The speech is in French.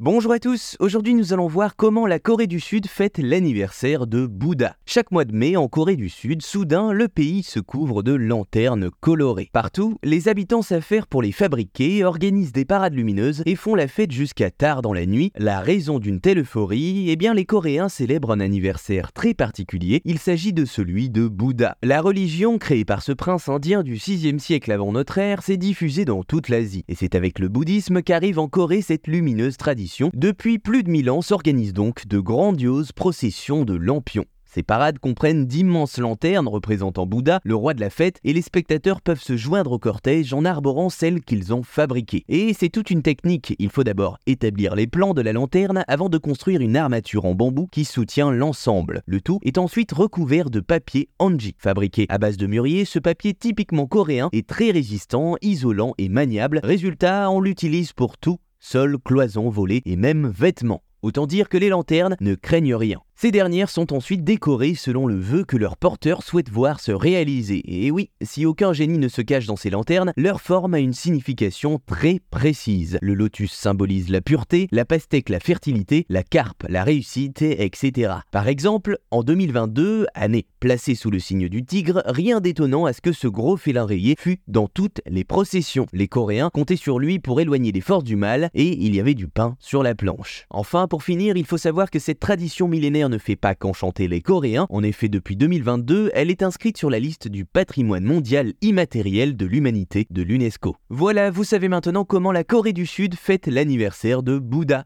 Bonjour à tous, aujourd'hui nous allons voir comment la Corée du Sud fête l'anniversaire de Bouddha. Chaque mois de mai en Corée du Sud, soudain le pays se couvre de lanternes colorées. Partout, les habitants s'affairent pour les fabriquer, organisent des parades lumineuses et font la fête jusqu'à tard dans la nuit. La raison d'une telle euphorie, eh bien les Coréens célèbrent un anniversaire très particulier, il s'agit de celui de Bouddha. La religion créée par ce prince indien du 6e siècle avant notre ère s'est diffusée dans toute l'Asie. Et c'est avec le bouddhisme qu'arrive en Corée cette lumineuse tradition depuis plus de mille ans s'organisent donc de grandioses processions de lampions. Ces parades comprennent d'immenses lanternes représentant Bouddha, le roi de la fête, et les spectateurs peuvent se joindre au cortège en arborant celles qu'ils ont fabriquées. Et c'est toute une technique, il faut d'abord établir les plans de la lanterne avant de construire une armature en bambou qui soutient l'ensemble. Le tout est ensuite recouvert de papier hanji. Fabriqué à base de mûrier, ce papier typiquement coréen est très résistant, isolant et maniable. Résultat, on l'utilise pour tout sol, cloisons, volets et même vêtements. Autant dire que les lanternes ne craignent rien. Ces dernières sont ensuite décorées selon le vœu que leur porteur souhaite voir se réaliser. Et oui, si aucun génie ne se cache dans ces lanternes, leur forme a une signification très précise. Le lotus symbolise la pureté, la pastèque la fertilité, la carpe la réussite, etc. Par exemple, en 2022, année placée sous le signe du tigre, rien d'étonnant à ce que ce gros félin rayé fût dans toutes les processions. Les Coréens comptaient sur lui pour éloigner les forces du mal et il y avait du pain sur la planche. Enfin, pour finir, il faut savoir que cette tradition millénaire ne fait pas qu'enchanter les Coréens. En effet, depuis 2022, elle est inscrite sur la liste du patrimoine mondial immatériel de l'humanité de l'UNESCO. Voilà, vous savez maintenant comment la Corée du Sud fête l'anniversaire de Bouddha.